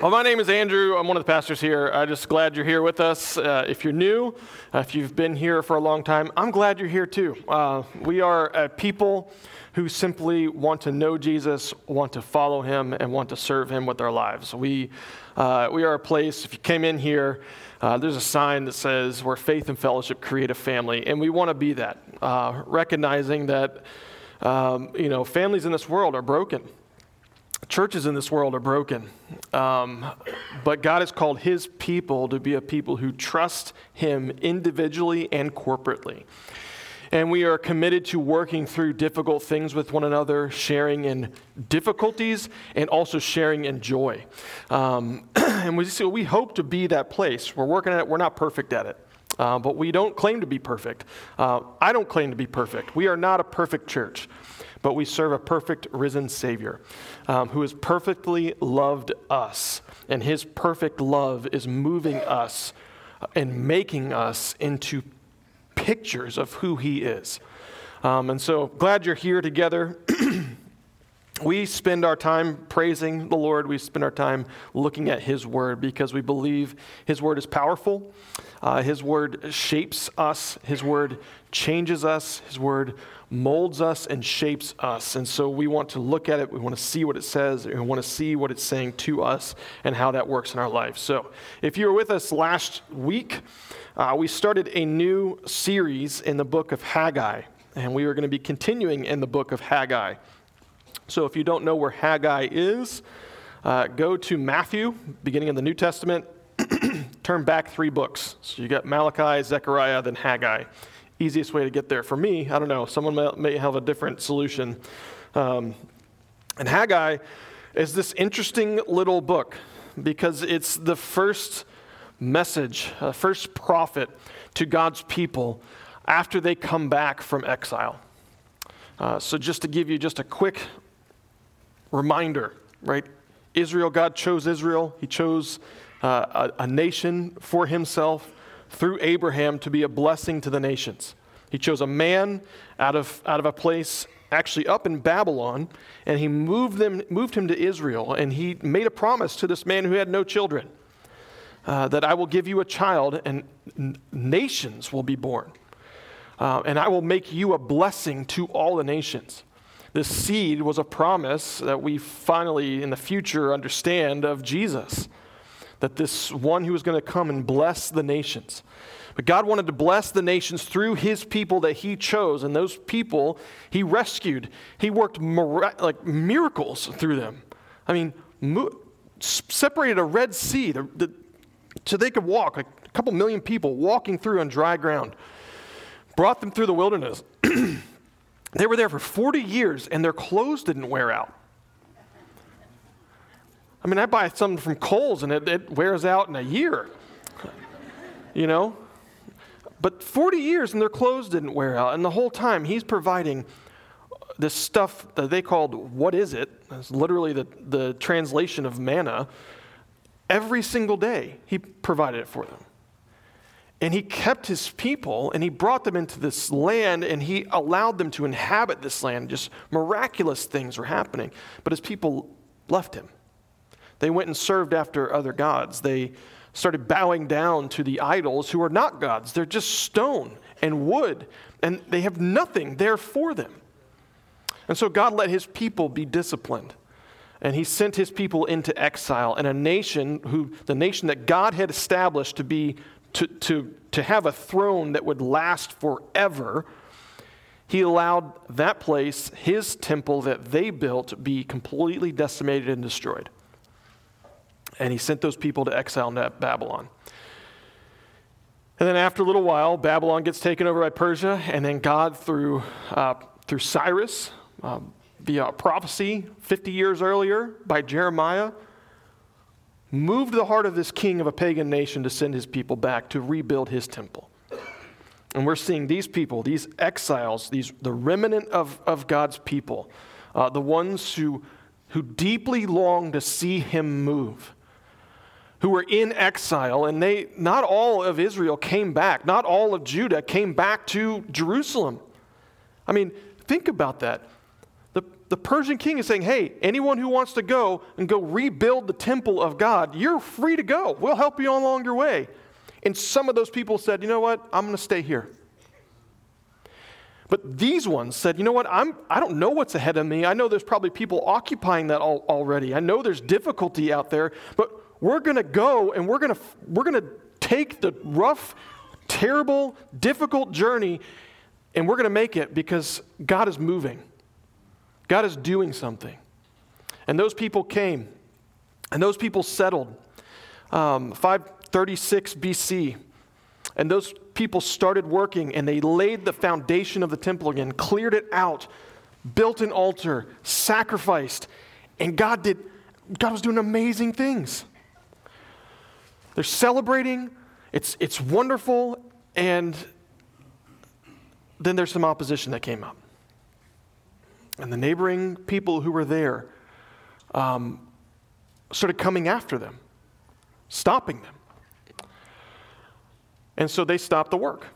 Well, my name is Andrew. I'm one of the pastors here. I'm just glad you're here with us. Uh, if you're new, uh, if you've been here for a long time, I'm glad you're here too. Uh, we are a people who simply want to know Jesus, want to follow him, and want to serve him with our lives. We, uh, we are a place, if you came in here, uh, there's a sign that says where faith and fellowship create a family, and we want to be that, uh, recognizing that um, you know families in this world are broken churches in this world are broken. Um, but God has called his people to be a people who trust him individually and corporately. And we are committed to working through difficult things with one another, sharing in difficulties and also sharing in joy. Um, and we, so we hope to be that place. We're working at it, we're not perfect at it. Uh, but we don't claim to be perfect. Uh, I don't claim to be perfect. We are not a perfect church but we serve a perfect risen Savior um, who has perfectly loved us. And his perfect love is moving us and making us into pictures of who he is. Um, and so glad you're here together. we spend our time praising the Lord. We spend our time looking at His Word because we believe His Word is powerful. Uh, his Word shapes us, His Word changes us, His Word molds us and shapes us. And so we want to look at it, we want to see what it says, we want to see what it's saying to us and how that works in our life. So if you were with us last week, uh, we started a new series in the book of Haggai, and we are going to be continuing in the book of Haggai. So if you don't know where Haggai is, uh, go to Matthew, beginning of the New Testament, turn back three books. So you got Malachi, Zechariah, then Haggai easiest way to get there. For me, I don't know, someone may, have a different solution. Um, and Haggai is this interesting little book because it's the first message, uh, first prophet to God's people after they come back from exile. Uh, so, just to give you just a quick reminder, right? Israel, God chose Israel. He chose uh, a, a nation for himself through Abraham to be a blessing to the nations. He chose a man out of, out of a place actually up in Babylon, and he moved, them, moved him to Israel, and he made a promise to this man who had no children uh, that I will give you a child, and n- nations will be born. Uh, and I will make you a blessing to all the nations. This seed was a promise that we finally, in the future, understand of Jesus that this one who was going to come and bless the nations. But God wanted to bless the nations through his people that he chose, and those people he rescued. He worked mira- like miracles through them. I mean, mo- separated a Red Sea the, the, so they could walk, like a couple million people walking through on dry ground. Brought them through the wilderness. they were there for 40 years, and their clothes didn't wear out. I mean, I buy something from Kohl's and it, it wears out in a year. You know? But 40 years and their clothes didn't wear out. And the whole time, he's providing this stuff that they called what is it? It's literally the, the translation of manna. Every single day, he provided it for them. And he kept his people and he brought them into this land and he allowed them to inhabit this land. Just miraculous things were happening. But his people left him. They went and served after other gods. They started bowing down to the idols who are not gods. They're just stone and wood, and they have nothing there for them. And so God let his people be disciplined. And he sent his people into exile, and a nation who, the nation that God had established to be, to, to, to have a throne that would last forever, he allowed that place, his temple that they built, be completely decimated and destroyed and he sent those people to exile in Babylon. And then after a little while, Babylon gets taken over by Persia, and then God, through, uh, through Cyrus, uh, via prophecy 50 years earlier by Jeremiah, moved the heart of this king of a pagan nation to send his people back to rebuild his temple. And we're seeing these people, these exiles, these, the remnant of, of God's people, uh, the ones who, who deeply long to see him move who were in exile, and they, not all of Israel came back. Not all of Judah came back to Jerusalem. I mean, think about that. The, Persian king is saying, hey, anyone who wants to go and go rebuild the temple of God, you're free to go. We'll help you along your way. And some of those people said, you know what? I'm going to stay here. But these ones said, you know what? I'm, I don't know what's ahead of me. I know there's probably people occupying that al- already. I know there's difficulty out there, but we're going to go and we're going to we're going to take the rough, terrible, difficult journey and we're going to make it because God is moving. God is doing something. And those people came, and those people settled. Um, 536 BC. And those people started working and they laid the foundation of the temple again, cleared it out, built an altar, sacrificed, and God did God was doing amazing things. They're celebrating, it's it's wonderful, and then there's some opposition that came up. And the neighboring people who were there um, started coming after them, stopping them. And so they stopped the work.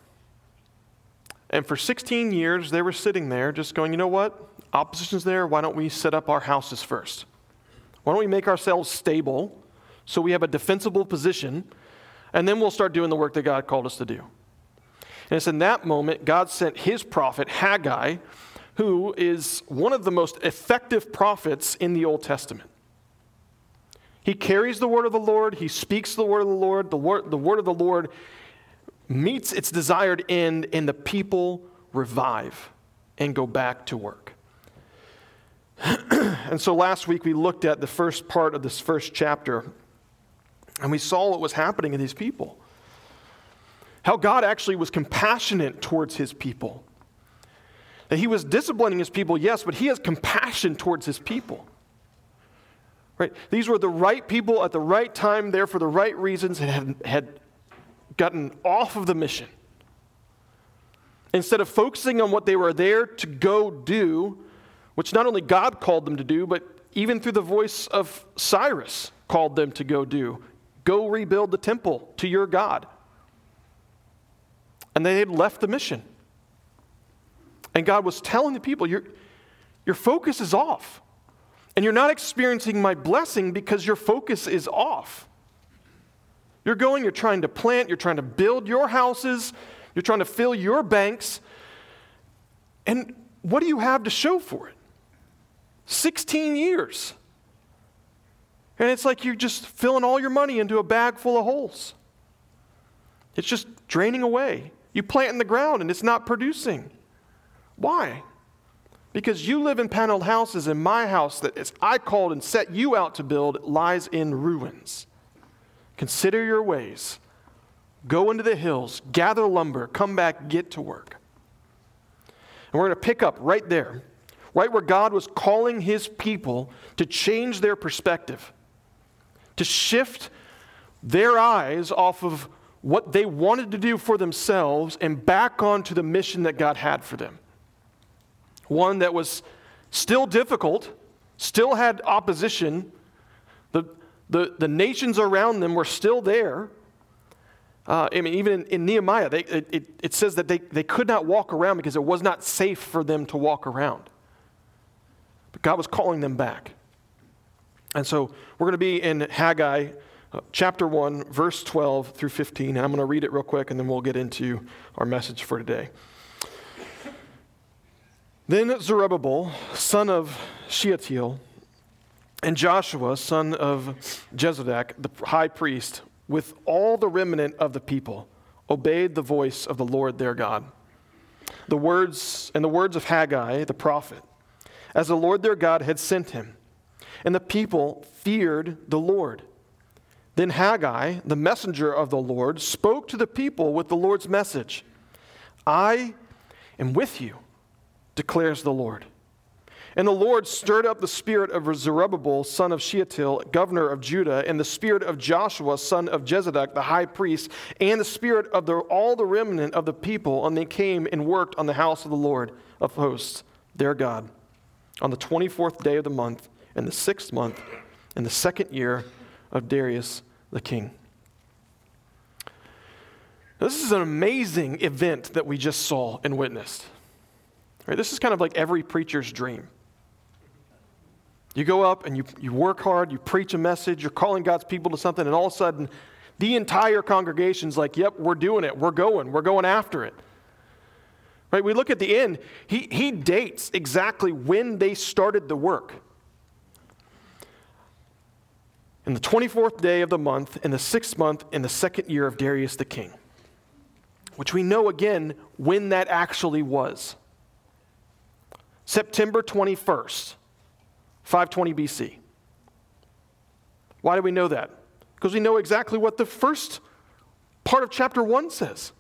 And for 16 years, they were sitting there just going, you know what? Opposition's there. Why don't we set up our houses first? Why don't we make ourselves stable so we have a defensible position, and then we'll start doing the work that God called us to do? And it's in that moment God sent his prophet, Haggai, who is one of the most effective prophets in the Old Testament. He carries the word of the Lord, he speaks the word of the Lord, the word, the word of the Lord meets its desired end, and the people revive and go back to work. and so last week we looked at the first part of this first chapter, and we saw what was happening in these people. How God actually was compassionate towards his people. That he was disciplining his people, yes, but he has compassion towards his people. Right? These were the right people at the right time, there for the right reasons, and had, had gotten off of the mission. Instead of focusing on what they were there to go do, which not only God called them to do, but even through the voice of Cyrus called them to go do go rebuild the temple to your God. And they had left the mission. And God was telling the people, your, your focus is off. And you're not experiencing my blessing because your focus is off. You're going, you're trying to plant, you're trying to build your houses, you're trying to fill your banks. And what do you have to show for it? 16 years. And it's like you're just filling all your money into a bag full of holes. It's just draining away. You plant in the ground and it's not producing. Why? Because you live in paneled houses, and my house that is I called and set you out to build lies in ruins. Consider your ways. Go into the hills, gather lumber, come back, get to work. And we're going to pick up right there, right where God was calling his people to change their perspective, to shift their eyes off of what they wanted to do for themselves and back onto the mission that God had for them. One that was still difficult, still had opposition, the, the, the nations around them were still there. Uh, I mean, even in, in Nehemiah, they, it, it says that they, they could not walk around because it was not safe for them to walk around. But God was calling them back. And so we're going to be in Haggai uh, chapter 1, verse 12 through 15. And I'm going to read it real quick and then we'll get into our message for today. Then Zerubbabel, son of Shealtiel, and Joshua, son of Jehozadak, the high priest, with all the remnant of the people, obeyed the voice of the Lord their God. The words and the words of Haggai the prophet, as the Lord their God had sent him. And the people feared the Lord. Then Haggai, the messenger of the Lord, spoke to the people with the Lord's message I am with you, declares the Lord. And the Lord stirred up the spirit of Zerubbabel, son of Shealtiel, governor of Judah, and the spirit of Joshua, son of Jehozadak, the high priest, and the spirit of the, all the remnant of the people, and they came and worked on the house of the Lord of hosts, their God, on the 24th day of the month, in the sixth month, in the second year of Darius the king. This is an amazing event that we just saw and witnessed. Right? This is kind of like every preacher's dream. You go up and you, you work hard, you preach a message, you're calling God's people to something, and all of a sudden, the entire congregation's like, yep, we're doing it, we're going, we're going after it. Right? We look at the end, he, he dates exactly when they started the work. In the 24th day of the month, in the sixth month, in the second year of Darius the king, which we know again when that actually was. September 21st, 520 BC. Why do we know that? Because we know exactly what the first part of chapter 1 says.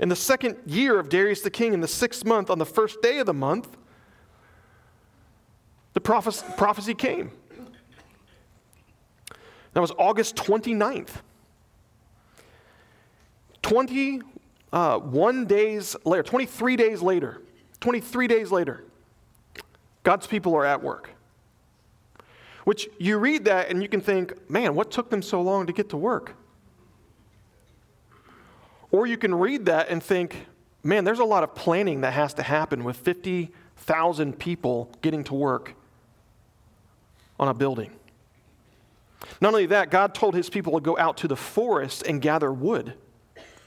In the second year of Darius the king, in the sixth month, on the first day of the month, the prophecy came. That was August 29th. 21 uh, days later, 23 days later, 23 days later, God's people are at work. Which you read that and you can think, man, what took them so long to get to work? Or you can read that and think, man, there's a lot of planning that has to happen with 50,000 people getting to work on a building. Not only that, God told his people to go out to the forest and gather wood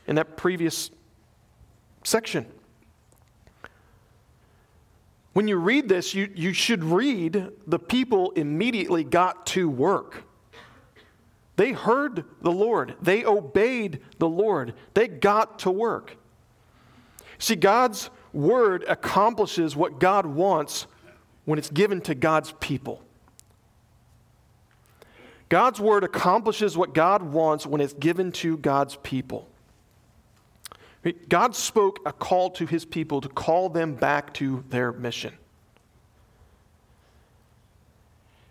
in that previous section. When you read this, you, you should read the people immediately got to work. They heard the Lord, they obeyed the Lord, they got to work. See, God's word accomplishes what God wants when it's given to God's people. God's word accomplishes what God wants when it's given to God's people. God spoke a call to his people to call them back to their mission.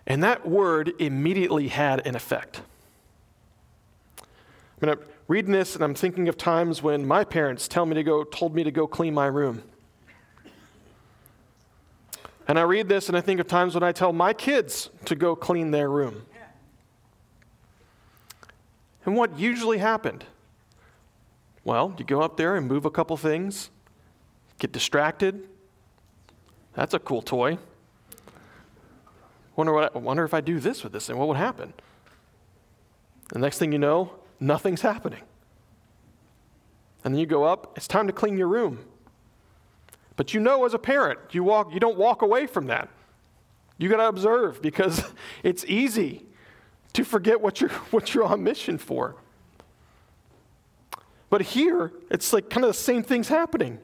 And that word immediately had an effect. I'm reading this and I'm thinking of times when my parents tell me to go, told me to go clean my room. And I read this and I think of times when I tell my kids to go clean their room. And what usually happened? Well, you go up there and move a couple things, get distracted. That's a cool toy. Wonder, what I, wonder if I do this with this thing, what would happen? The next thing you know, nothing's happening. And then you go up, it's time to clean your room. But you know as a parent, you walk you don't walk away from that. You got to observe because it's easy to forget what you're what you're on mission for. But here, it's like kind of the same thing's happening.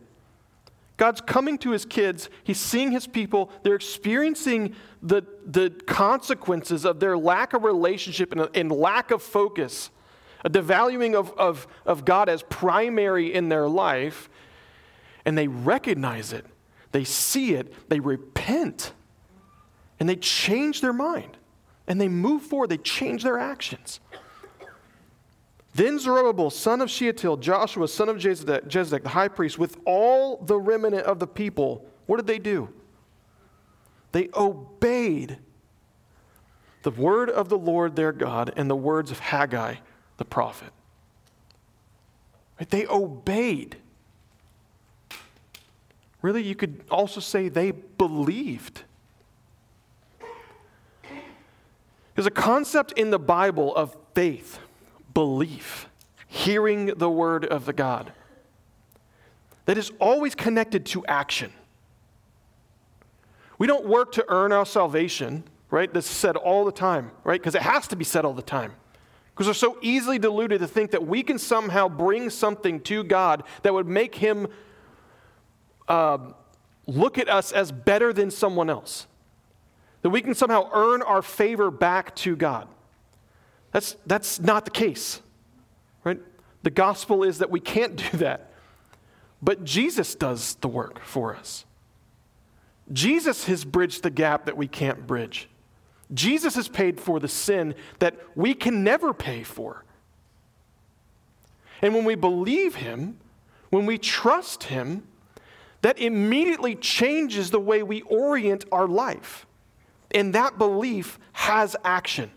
God's coming to his kids, he's seeing his people, they're experiencing the, the consequences of their lack of relationship and, and lack of focus, a devaluing of, of, of God as primary in their life, and they recognize it, they see it, they repent, and they change their mind, and they move forward, they change their actions. Then Zerubbabel, son of Shealtiel, Joshua, son of Jehozadak, the high priest, with all the remnant of the people, what did they do? They obeyed the word of the Lord their God and the words of Haggai the prophet. They obeyed. Really, you could also say they believed. There's a concept in the Bible of faith belief, hearing the word of the God, that is always connected to action. We don't work to earn our salvation, right? That's said all the time, right? Because it has to be said all the time. Because we're so easily deluded to think that we can somehow bring something to God that would make Him uh, look at us as better than someone else. That we can somehow earn our favor back to God. That's, that's not the case, right? The gospel is that we can't do that. But Jesus does the work for us. Jesus has bridged the gap that we can't bridge. Jesus has paid for the sin that we can never pay for. And when we believe Him, when we trust Him, that immediately changes the way we orient our life. And that belief has action,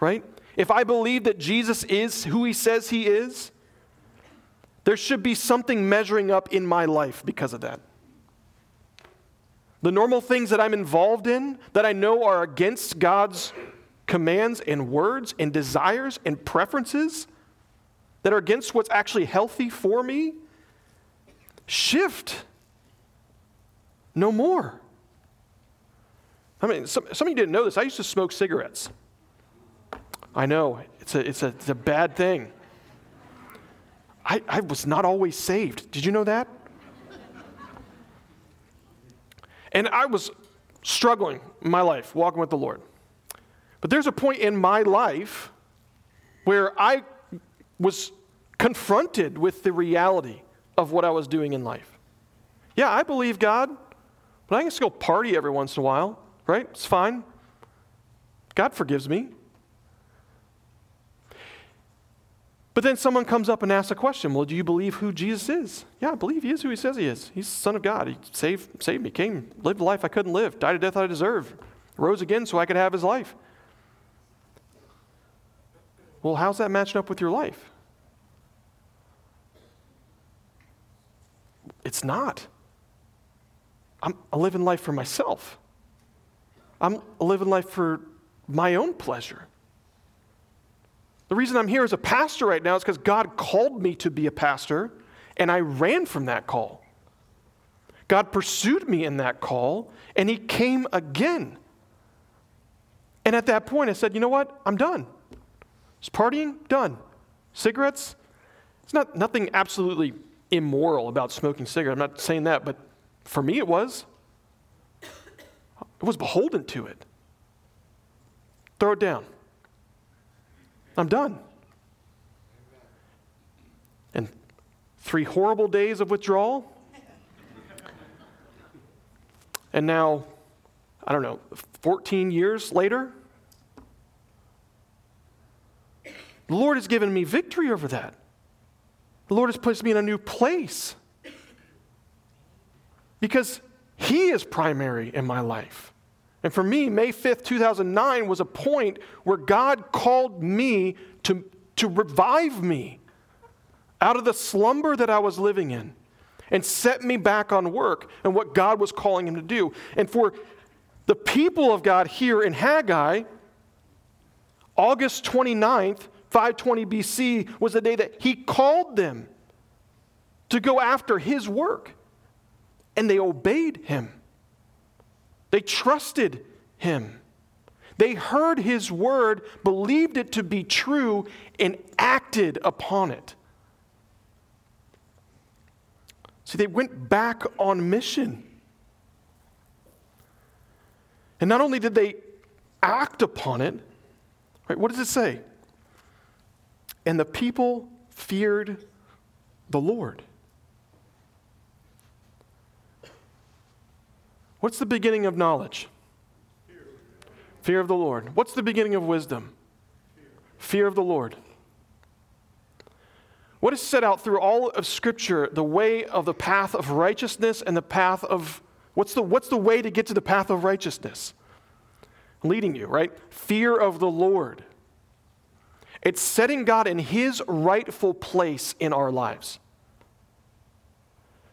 right? If I believe that Jesus is who he says he is, there should be something measuring up in my life because of that. the normal things that I'm involved in that I know are against God's commands and words and desires and preferences that are against what's actually healthy for me, shift. No more. I mean, some, some of you didn't know this. I used to smoke cigarettes. I know, it's a, it's a, it's a bad thing. I, I was not always saved. Did you know that? And I was struggling in my life, walking with the Lord. But there's a point in my life where I was confronted with the reality of what I was doing in life. Yeah, I believe God, but I can still party every once in a while, right? It's fine. God forgives me. But then someone comes up and asks a question Well, do you believe who Jesus is? Yeah, I believe he is who he says he is. He's the Son of God. He saved, saved me, came, lived the life I couldn't live, died a death I deserve, rose again so I could have his life. Well, how's that matching up with your life? It's not. I'm living life for myself. I'm living life for my own pleasure. The reason I'm here as a pastor right now is because God called me to be a pastor, and I ran from that call. God pursued me in that call, and He came again. And at that point, I said, you know what? I'm done. It's partying? Done. Cigarettes? It's not nothing absolutely immoral about smoking cigarettes. I'm not saying that, but for me it was. It was beholden to it. Throw it down. I'm done. And three horrible days of withdrawal. And now, I don't know, 14 years later, the Lord has given me victory over that. The Lord has placed me in a new place because He is primary in my life. And for me, May 5th, 2009 was a point where God called me to, to revive me out of the slumber that I was living in and set me back on work and what God was calling him to do. And for the people of God here in Haggai, August 29th, 520 BC was the day that he called them to go after his work. And they obeyed him. They trusted him. They heard his word, believed it to be true, and acted upon it. See, they went back on mission. And not only did they act upon it, right, what does it say? And the people feared the Lord. What's the beginning of knowledge? Fear. Fear of the Lord. What's the beginning of wisdom? Fear. Fear of the Lord. What is set out through all of Scripture the way of the path of righteousness and the path of what's the, what's the way to get to the path of righteousness? Leading you, right? Fear of the Lord. It's setting God in His rightful place in our lives.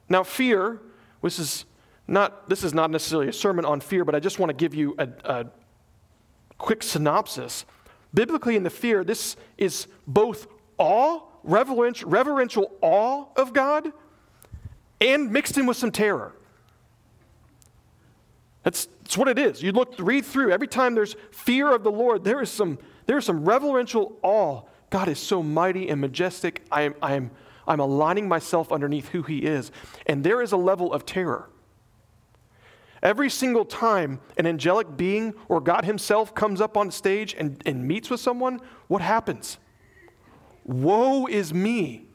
Now, fear, which is not, this is not necessarily a sermon on fear, but I just want to give you a, a quick synopsis. Biblically, in the fear, this is both awe, reverential, reverential awe of God, and mixed in with some terror. That's, that's what it is. You look, read through, every time there's fear of the Lord, there is some, there is some reverential awe. God is so mighty and majestic. I am, I am, I'm aligning myself underneath who He is. And there is a level of terror. Every single time an angelic being or God Himself comes up on stage and, and meets with someone, what happens? Woe is me.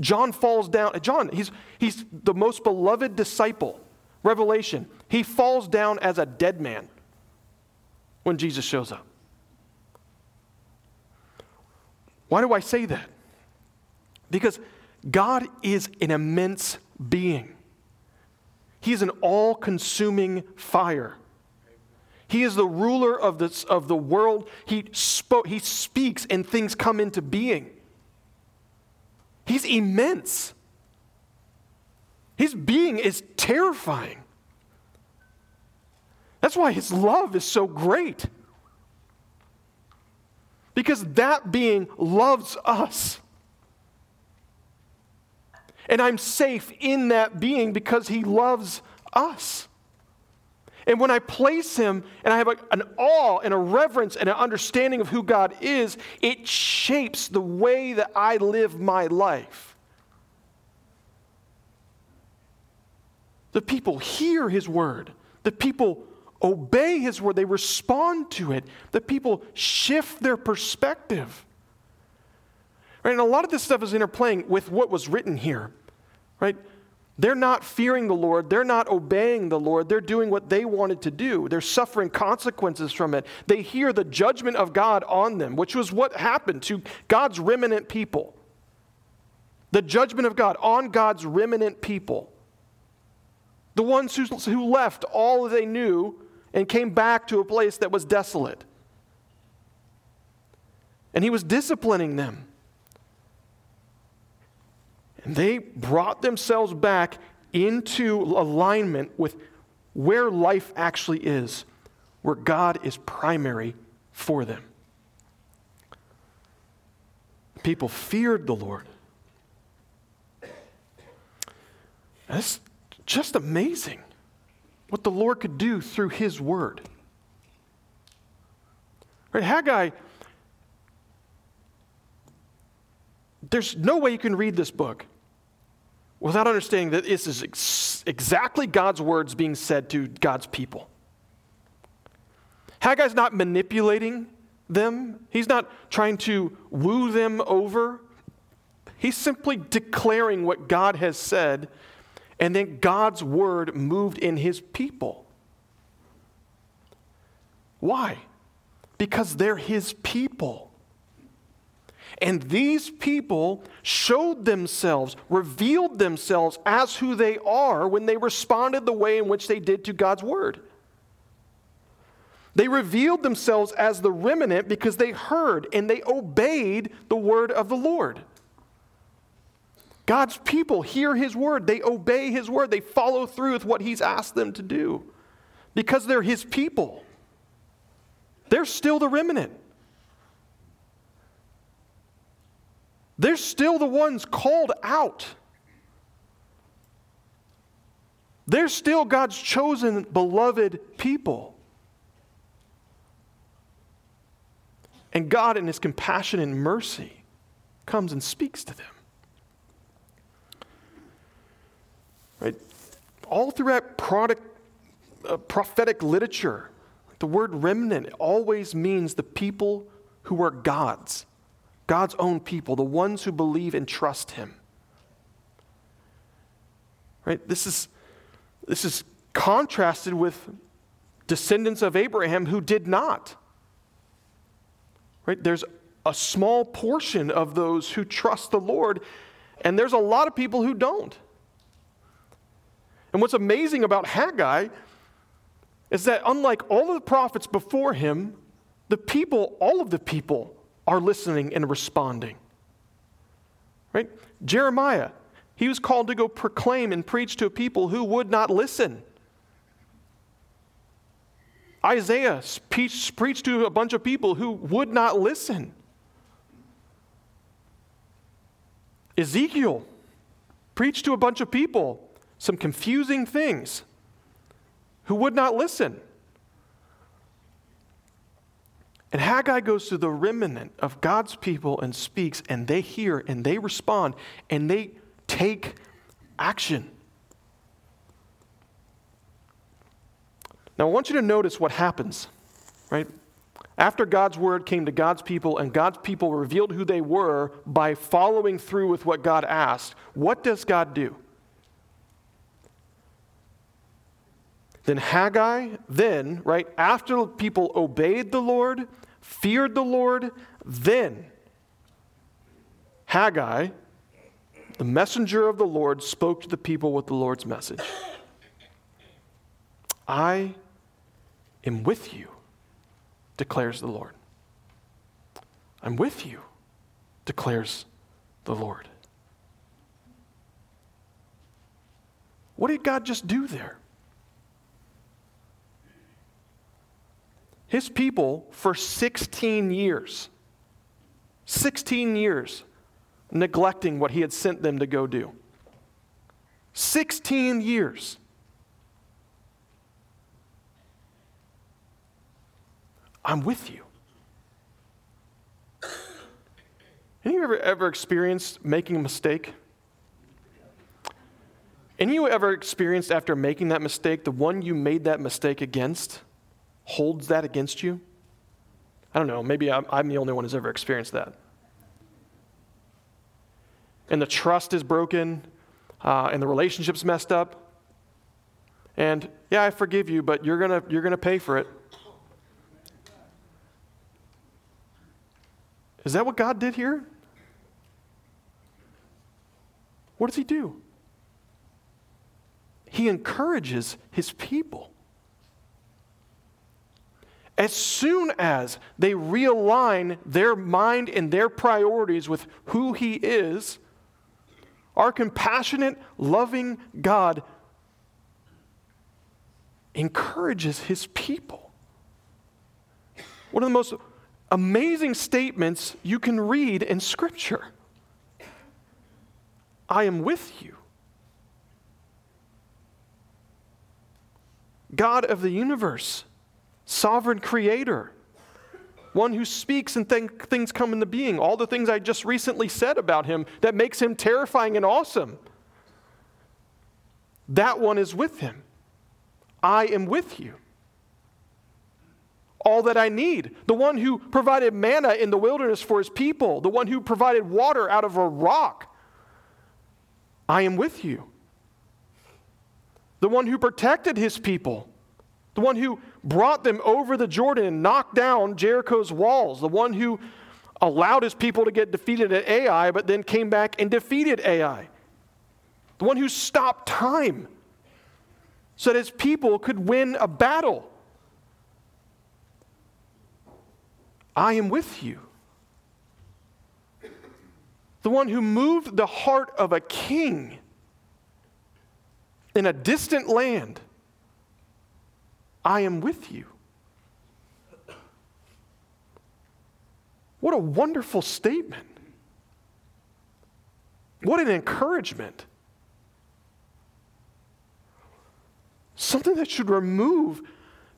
John falls down. John, he's, he's the most beloved disciple. Revelation. He falls down as a dead man when Jesus shows up. Why do I say that? Because God is an immense being. He is an all consuming fire. He is the ruler of, this, of the world. He, spoke, he speaks and things come into being. He's immense. His being is terrifying. That's why his love is so great. Because that being loves us. And I'm safe in that being because he loves us. And when I place him and I have a, an awe and a reverence and an understanding of who God is, it shapes the way that I live my life. The people hear his word, the people obey his word, they respond to it, the people shift their perspective. Right? And a lot of this stuff is interplaying with what was written here. Right? They're not fearing the Lord. They're not obeying the Lord. They're doing what they wanted to do. They're suffering consequences from it. They hear the judgment of God on them, which was what happened to God's remnant people. The judgment of God on God's remnant people. The ones who, who left all they knew and came back to a place that was desolate. And he was disciplining them. And they brought themselves back into alignment with where life actually is, where God is primary for them. People feared the Lord. That's just amazing what the Lord could do through His Word. Right, Haggai, there's no way you can read this book without understanding that this is ex- exactly God's words being said to God's people. Haggai's not manipulating them, he's not trying to woo them over. He's simply declaring what God has said, and then God's word moved in his people. Why? Because they're his people. And these people showed themselves, revealed themselves as who they are when they responded the way in which they did to God's word. They revealed themselves as the remnant because they heard and they obeyed the word of the Lord. God's people hear his word, they obey his word, they follow through with what he's asked them to do because they're his people. They're still the remnant. They're still the ones called out. They're still God's chosen, beloved people. And God, in His compassion and mercy, comes and speaks to them. Right? All throughout product, uh, prophetic literature, the word remnant always means the people who are God's. God's own people, the ones who believe and trust him. Right? This is, this is contrasted with descendants of Abraham who did not. Right? There's a small portion of those who trust the Lord, and there's a lot of people who don't. And what's amazing about Haggai is that unlike all of the prophets before him, the people, all of the people, are listening and responding. Right? Jeremiah, he was called to go proclaim and preach to a people who would not listen. Isaiah preached, preached to a bunch of people who would not listen. Ezekiel preached to a bunch of people some confusing things who would not listen. And Haggai goes to the remnant of God's people and speaks, and they hear and they respond and they take action. Now, I want you to notice what happens, right? After God's word came to God's people and God's people revealed who they were by following through with what God asked, what does God do? Then Haggai, then, right, after people obeyed the Lord, feared the Lord, then Haggai, the messenger of the Lord, spoke to the people with the Lord's message I am with you, declares the Lord. I'm with you, declares the Lord. What did God just do there? His people for 16 years. 16 years neglecting what he had sent them to go do. 16 years. I'm with you. Any of you ever, ever experienced making a mistake? Any of you ever experienced after making that mistake, the one you made that mistake against holds that against you? I don't know, maybe I'm, I'm the only one who's ever experienced that. And the trust is broken, uh, and the relationship's messed up. And yeah, I forgive you, but you're gonna, you're gonna pay for it. Is that what God did here? What does he do? He encourages his people. As soon as they realign their mind and their priorities with who he is, our compassionate, loving God encourages his people. One of the most amazing statements you can read in Scripture. I am with you. God of the universe, sovereign creator, one who speaks and th- things come into being, all the things I just recently said about him that makes him terrifying and awesome. That one is with him. I am with you. All that I need. The one who provided manna in the wilderness for his people, the one who provided water out of a rock I am with you. The one who protected his people, the one who brought them over the Jordan and knocked down Jericho's walls, the one who allowed his people to get defeated at Ai, but then came back and defeated Ai, the one who stopped time so that his people could win a battle. I am with you the one who moved the heart of a king in a distant land. I am with you. What a wonderful statement. What an encouragement. Something that should remove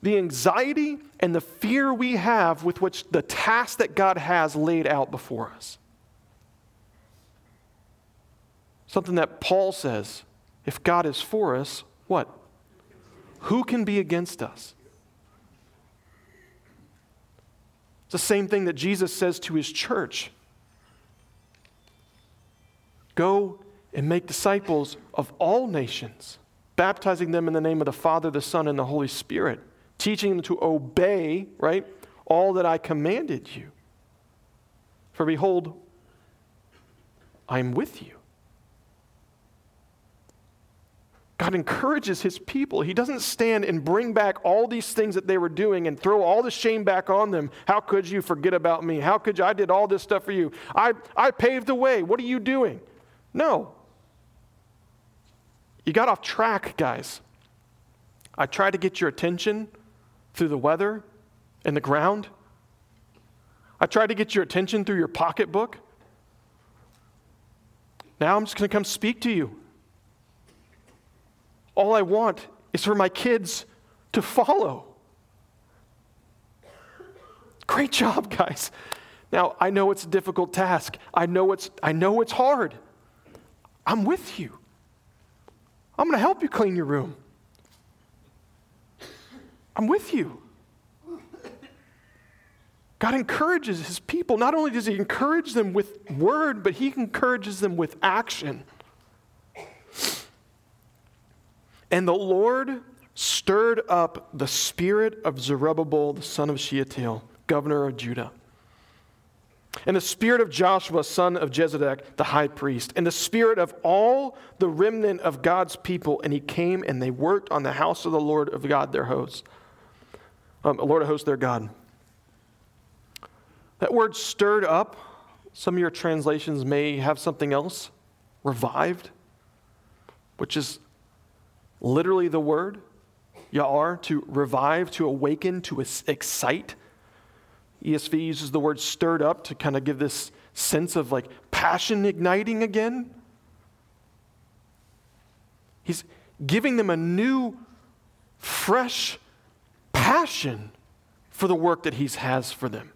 the anxiety and the fear we have with which the task that God has laid out before us. Something that Paul says if God is for us, what? Who can be against us? It's the same thing that Jesus says to his church Go and make disciples of all nations, baptizing them in the name of the Father, the Son, and the Holy Spirit, teaching them to obey, right, all that I commanded you. For behold, I am with you God encourages his people. He doesn't stand and bring back all these things that they were doing and throw all the shame back on them. How could you forget about me? How could you? I did all this stuff for you. I, I paved the way. What are you doing? No. You got off track, guys. I tried to get your attention through the weather and the ground. I tried to get your attention through your pocketbook. Now I'm just going to come speak to you. All I want is for my kids to follow. Great job, guys. Now, I know it's a difficult task. I know it's, I know it's hard. I'm with you. I'm going to help you clean your room. I'm with you. God encourages his people. Not only does he encourage them with word, but he encourages them with action. And the Lord stirred up the spirit of Zerubbabel, the son of Shealtiel, governor of Judah, and the spirit of Joshua, son of Jehozadak, the high priest, and the spirit of all the remnant of God's people. And he came and they worked on the house of the Lord of God, their host, um, Lord of hosts, their God. That word stirred up, some of your translations may have something else, revived, which is literally the word. Ya'ar, to revive, to awaken, to excite. ESV uses the word stirred up to kind of give this sense of like passion igniting again. He's giving them a new, fresh passion for the work that He has for them.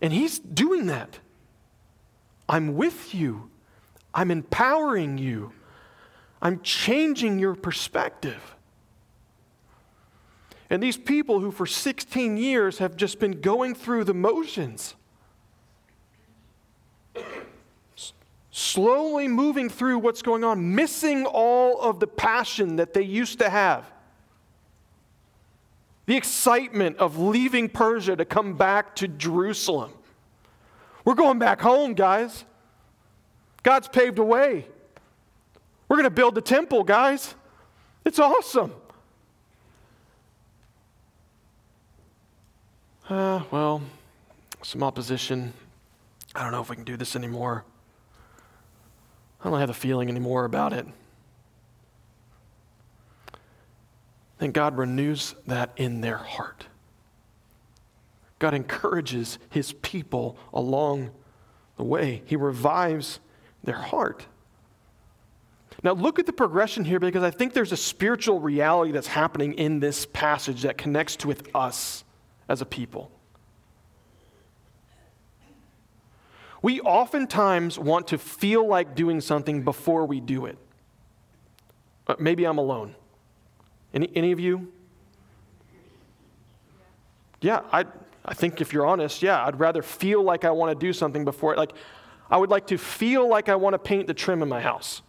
And He's doing that. I'm with you, I'm empowering you, I'm changing your perspective. And these people who for 16 years have just been going through the motions, slowly moving through what's going on, missing all of the passion that they used to have. The excitement of leaving Persia to come back to Jerusalem. We're going back home, guys. God's paved a way. We're going to build the temple, guys. It's awesome. Uh, well, some opposition. I don't know if we can do this anymore. I don't have the feeling anymore about it. Then God renews that in their heart. God encourages his people along the way, he revives their heart. Now, look at the progression here because I think there's a spiritual reality that's happening in this passage that connects with us as a people. We oftentimes want to feel like doing something before we do it. But maybe I'm alone. Any, any of you? Yeah, I, I think if you're honest, yeah, I'd rather feel like I want to do something before. Like, I would like to feel like I want to paint the trim in my house.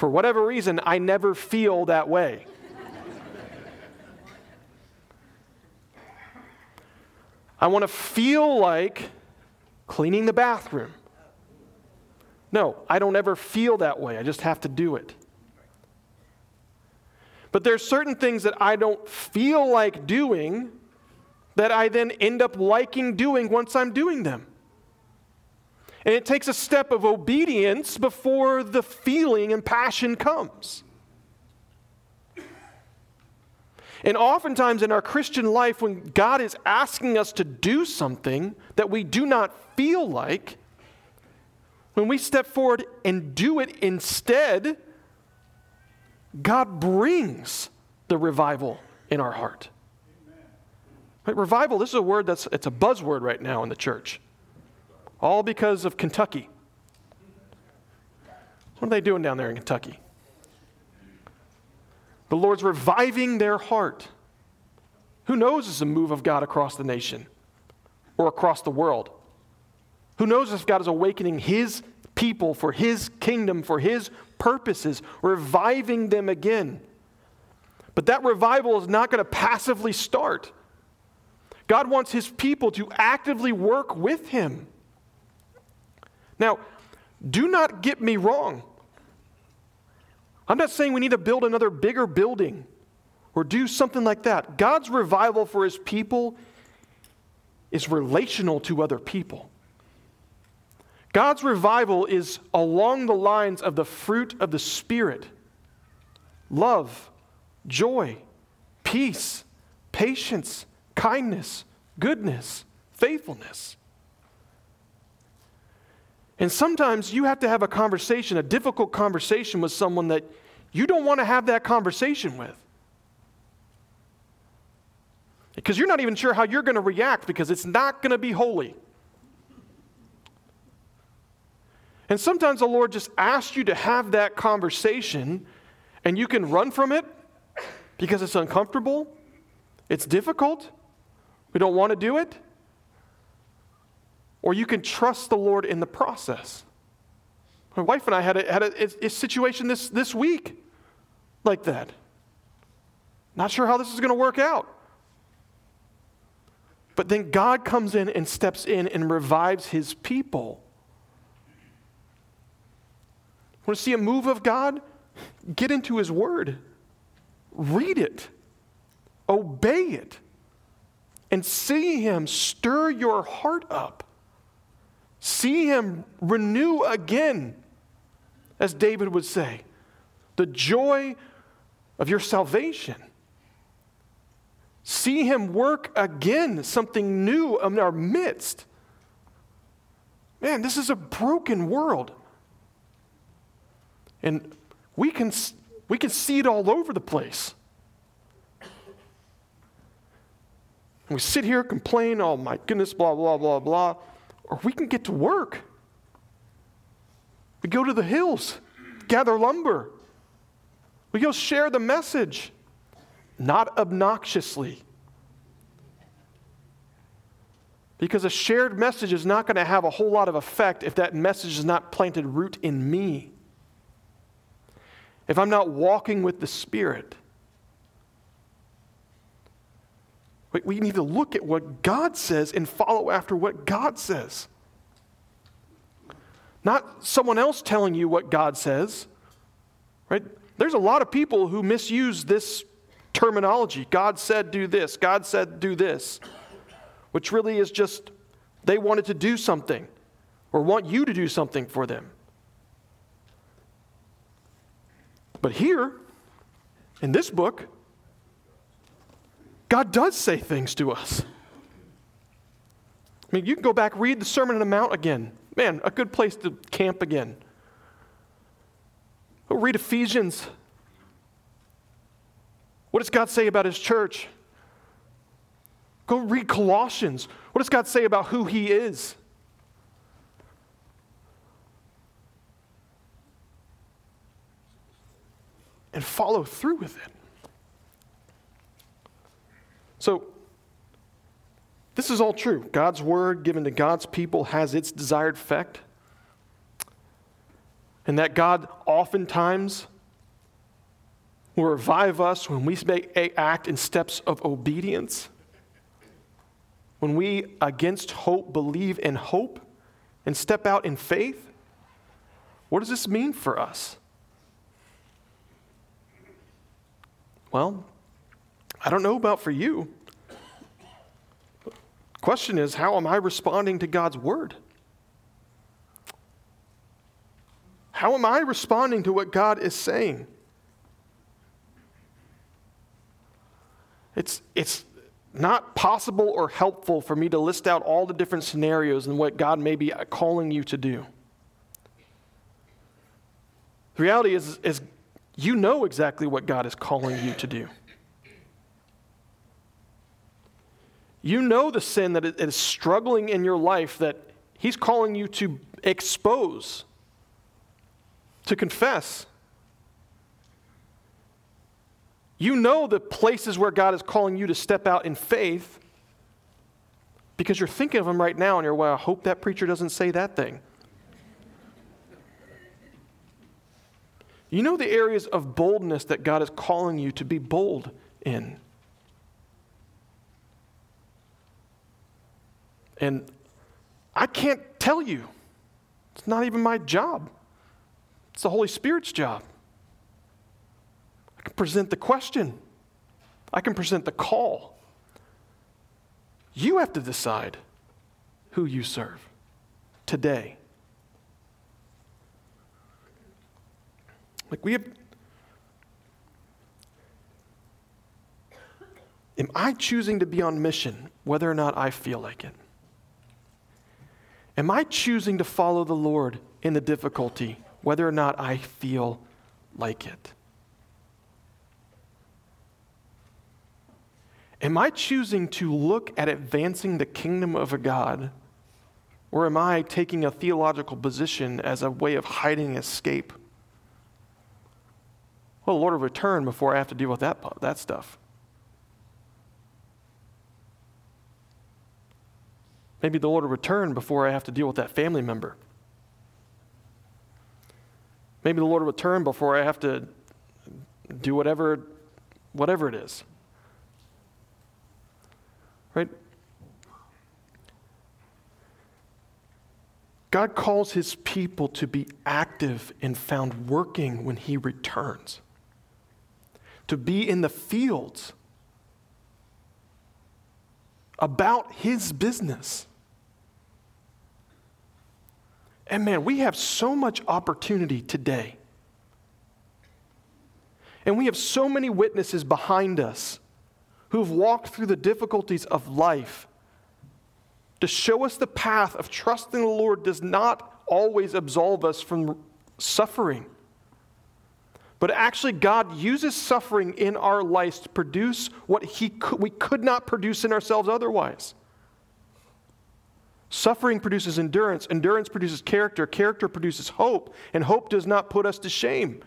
For whatever reason, I never feel that way. I want to feel like cleaning the bathroom. No, I don't ever feel that way. I just have to do it. But there's certain things that I don't feel like doing that I then end up liking doing once I'm doing them. And it takes a step of obedience before the feeling and passion comes. And oftentimes in our Christian life, when God is asking us to do something that we do not feel like, when we step forward and do it instead, God brings the revival in our heart. Right? Revival, this is a word that's it's a buzzword right now in the church. All because of Kentucky. What are they doing down there in Kentucky? The Lord's reviving their heart. Who knows it's a move of God across the nation or across the world? Who knows if God is awakening His people for His kingdom, for His purposes, reviving them again? But that revival is not going to passively start. God wants His people to actively work with Him. Now, do not get me wrong. I'm not saying we need to build another bigger building or do something like that. God's revival for his people is relational to other people. God's revival is along the lines of the fruit of the Spirit love, joy, peace, patience, kindness, goodness, faithfulness. And sometimes you have to have a conversation, a difficult conversation with someone that you don't want to have that conversation with. Because you're not even sure how you're going to react because it's not going to be holy. And sometimes the Lord just asks you to have that conversation and you can run from it because it's uncomfortable, it's difficult, we don't want to do it. Or you can trust the Lord in the process. My wife and I had a, had a, a situation this, this week like that. Not sure how this is going to work out. But then God comes in and steps in and revives his people. Want to see a move of God? Get into his word, read it, obey it, and see him stir your heart up. See him renew again, as David would say. The joy of your salvation. See Him work again, something new in our midst. Man, this is a broken world. And we can, we can see it all over the place. And we sit here, complain, oh my goodness, blah, blah, blah, blah. Or we can get to work. We go to the hills, gather lumber. We go share the message, not obnoxiously. Because a shared message is not going to have a whole lot of effect if that message is not planted root in me. If I'm not walking with the Spirit. We need to look at what God says and follow after what God says. Not someone else telling you what God says. Right? There's a lot of people who misuse this terminology. God said do this, God said do this which really is just they wanted to do something or want you to do something for them. But here, in this book, God does say things to us. I mean, you can go back, read the Sermon on the Mount again. Man, a good place to camp again. Go read Ephesians. What does God say about His church? Go read Colossians. What does God say about who He is? And follow through with it. So, this is all true. God's word given to God's people has its desired effect. And that God oftentimes will revive us when we act in steps of obedience when we, against hope, believe in hope and step out in faith, what does this mean for us? Well, I don't know about for you. question is, how am I responding to God's word? How am I responding to what God is saying? It's, it's not possible or helpful for me to list out all the different scenarios and what God may be calling you to do. The reality is, is you know exactly what God is calling you to do. You know the sin that is struggling in your life that He's calling you to expose, to confess. You know the places where God is calling you to step out in faith because you're thinking of them right now and you're, well, I hope that preacher doesn't say that thing. You know the areas of boldness that God is calling you to be bold in. And I can't tell you. It's not even my job. It's the Holy Spirit's job. I can present the question, I can present the call. You have to decide who you serve today. Like we have. Am I choosing to be on mission whether or not I feel like it? Am I choosing to follow the Lord in the difficulty whether or not I feel like it? Am I choosing to look at advancing the kingdom of a God? Or am I taking a theological position as a way of hiding escape? Well, the Lord will return before I have to deal with that, that stuff. Maybe the Lord will return before I have to deal with that family member. Maybe the Lord will return before I have to do whatever, whatever it is. Right? God calls his people to be active and found working when he returns, to be in the fields about his business. And man, we have so much opportunity today And we have so many witnesses behind us who've walked through the difficulties of life to show us the path of trusting the Lord does not always absolve us from suffering. But actually, God uses suffering in our lives to produce what he could, we could not produce in ourselves otherwise. Suffering produces endurance, endurance produces character, character produces hope, and hope does not put us to shame.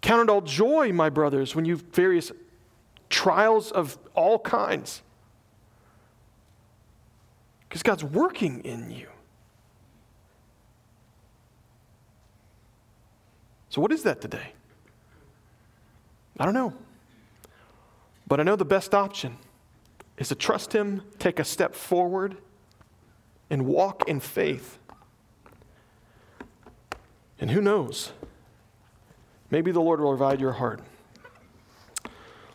Count it all joy, my brothers, when you've various trials of all kinds. Because God's working in you. So, what is that today? I don't know. But I know the best option is to trust Him, take a step forward, and walk in faith. And who knows? Maybe the Lord will revive your heart.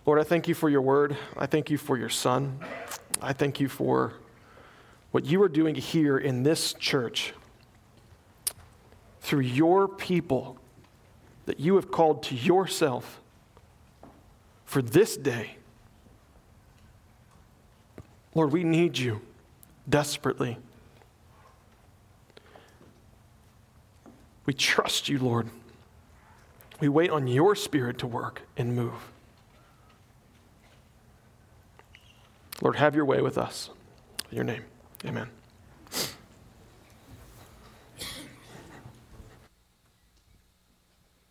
Lord, I thank you for your word. I thank you for your son. I thank you for what you are doing here in this church through your people that you have called to yourself for this day. Lord, we need you desperately. We trust you, Lord. We wait on your spirit to work and move. Lord, have your way with us. In your name, amen.